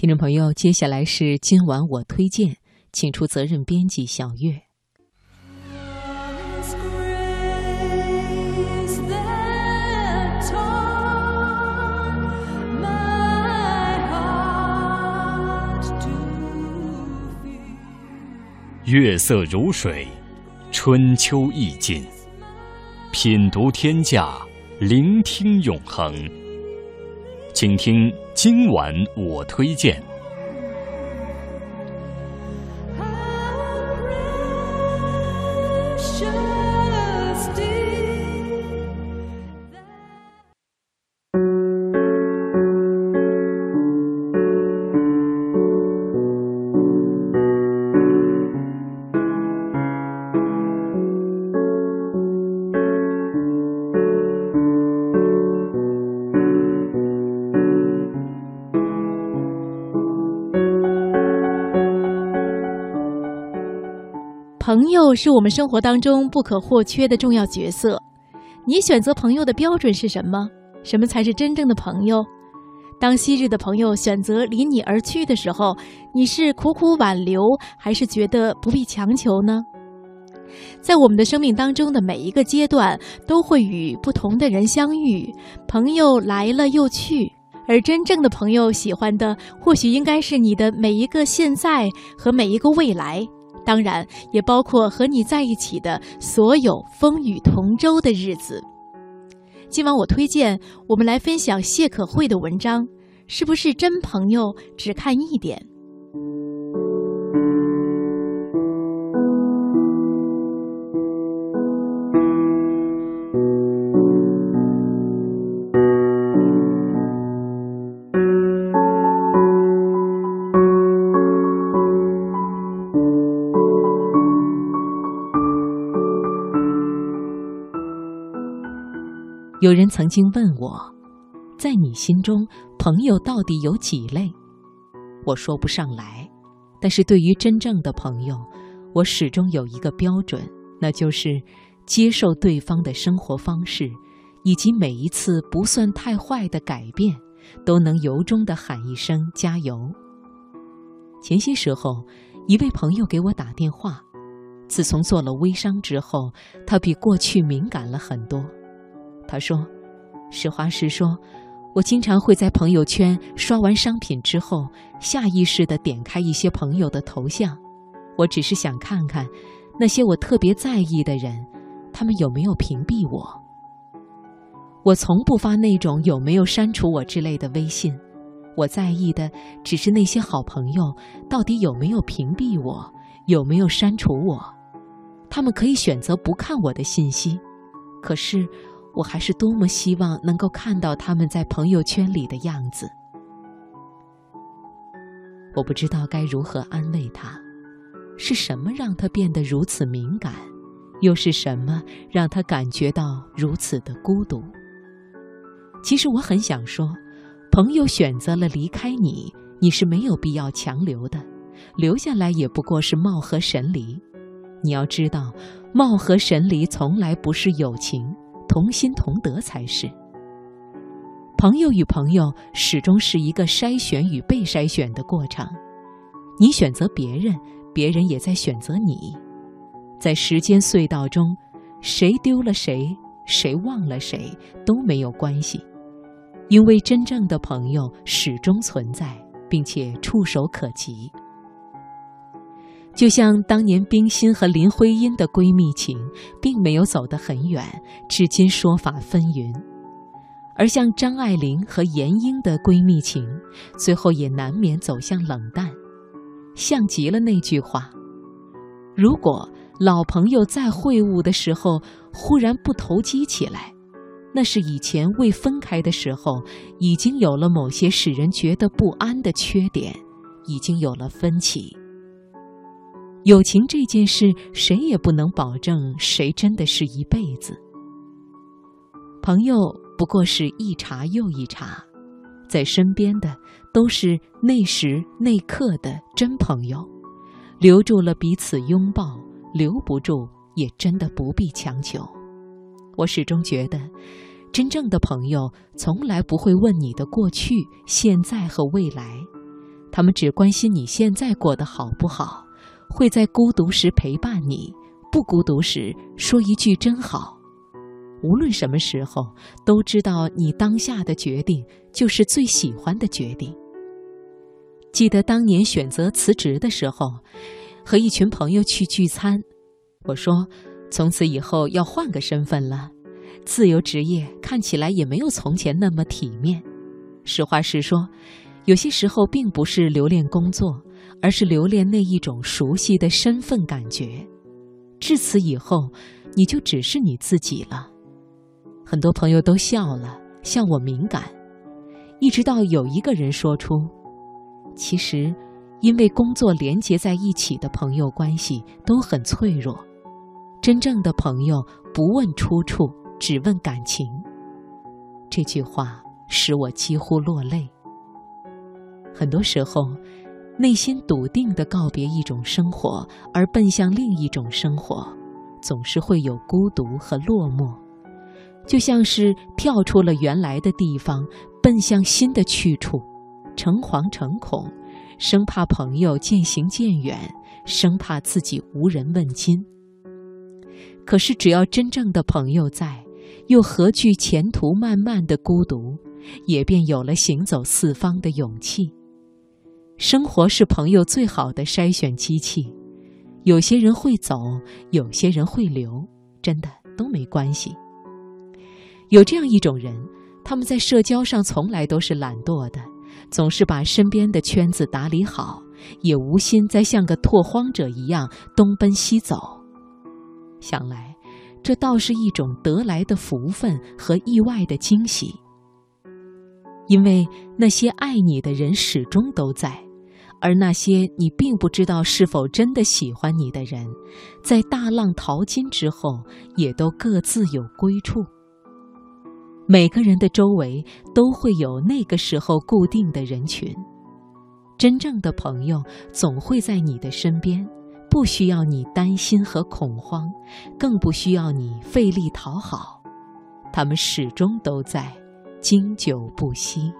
听众朋友，接下来是今晚我推荐，请出责任编辑小月。月色如水，春秋意境，品读天下，聆听永恒。请听今晚我推荐。朋友是我们生活当中不可或缺的重要角色。你选择朋友的标准是什么？什么才是真正的朋友？当昔日的朋友选择离你而去的时候，你是苦苦挽留，还是觉得不必强求呢？在我们的生命当中的每一个阶段，都会与不同的人相遇，朋友来了又去，而真正的朋友喜欢的，或许应该是你的每一个现在和每一个未来。当然，也包括和你在一起的所有风雨同舟的日子。今晚我推荐我们来分享谢可慧的文章，是不是真朋友只看一点？有人曾经问我，在你心中，朋友到底有几类？我说不上来。但是对于真正的朋友，我始终有一个标准，那就是接受对方的生活方式，以及每一次不算太坏的改变，都能由衷的喊一声加油。前些时候，一位朋友给我打电话，自从做了微商之后，他比过去敏感了很多。他说：“实话实说，我经常会在朋友圈刷完商品之后，下意识地点开一些朋友的头像。我只是想看看那些我特别在意的人，他们有没有屏蔽我。我从不发那种有没有删除我之类的微信。我在意的只是那些好朋友到底有没有屏蔽我，有没有删除我。他们可以选择不看我的信息，可是……”我还是多么希望能够看到他们在朋友圈里的样子。我不知道该如何安慰他，是什么让他变得如此敏感，又是什么让他感觉到如此的孤独？其实我很想说，朋友选择了离开你，你是没有必要强留的，留下来也不过是貌合神离。你要知道，貌合神离从来不是友情。同心同德才是。朋友与朋友始终是一个筛选与被筛选的过程，你选择别人，别人也在选择你。在时间隧道中，谁丢了谁，谁忘了谁都没有关系，因为真正的朋友始终存在，并且触手可及。就像当年冰心和林徽因的闺蜜情，并没有走得很远，至今说法纷纭；而像张爱玲和闫英的闺蜜情，最后也难免走向冷淡，像极了那句话：如果老朋友在会晤的时候忽然不投机起来，那是以前未分开的时候，已经有了某些使人觉得不安的缺点，已经有了分歧。友情这件事，谁也不能保证谁真的是一辈子。朋友不过是一茬又一茬，在身边的都是那时那刻的真朋友，留住了彼此拥抱，留不住也真的不必强求。我始终觉得，真正的朋友从来不会问你的过去、现在和未来。他们只关心你现在过得好不好，会在孤独时陪伴你，不孤独时说一句真好。无论什么时候，都知道你当下的决定就是最喜欢的决定。记得当年选择辞职的时候，和一群朋友去聚餐，我说：“从此以后要换个身份了，自由职业看起来也没有从前那么体面。”实话实说，有些时候并不是留恋工作，而是留恋那一种熟悉的身份感觉。至此以后，你就只是你自己了。很多朋友都笑了，笑我敏感，一直到有一个人说出。其实，因为工作连结在一起的朋友关系都很脆弱。真正的朋友不问出处，只问感情。这句话使我几乎落泪。很多时候，内心笃定的告别一种生活，而奔向另一种生活，总是会有孤独和落寞，就像是跳出了原来的地方，奔向新的去处。诚惶诚恐，生怕朋友渐行渐远，生怕自己无人问津。可是，只要真正的朋友在，又何惧前途漫漫的孤独？也便有了行走四方的勇气。生活是朋友最好的筛选机器，有些人会走，有些人会留，真的都没关系。有这样一种人，他们在社交上从来都是懒惰的。总是把身边的圈子打理好，也无心再像个拓荒者一样东奔西走。想来，这倒是一种得来的福分和意外的惊喜。因为那些爱你的人始终都在，而那些你并不知道是否真的喜欢你的人，在大浪淘金之后，也都各自有归处。每个人的周围都会有那个时候固定的人群，真正的朋友总会在你的身边，不需要你担心和恐慌，更不需要你费力讨好，他们始终都在，经久不息。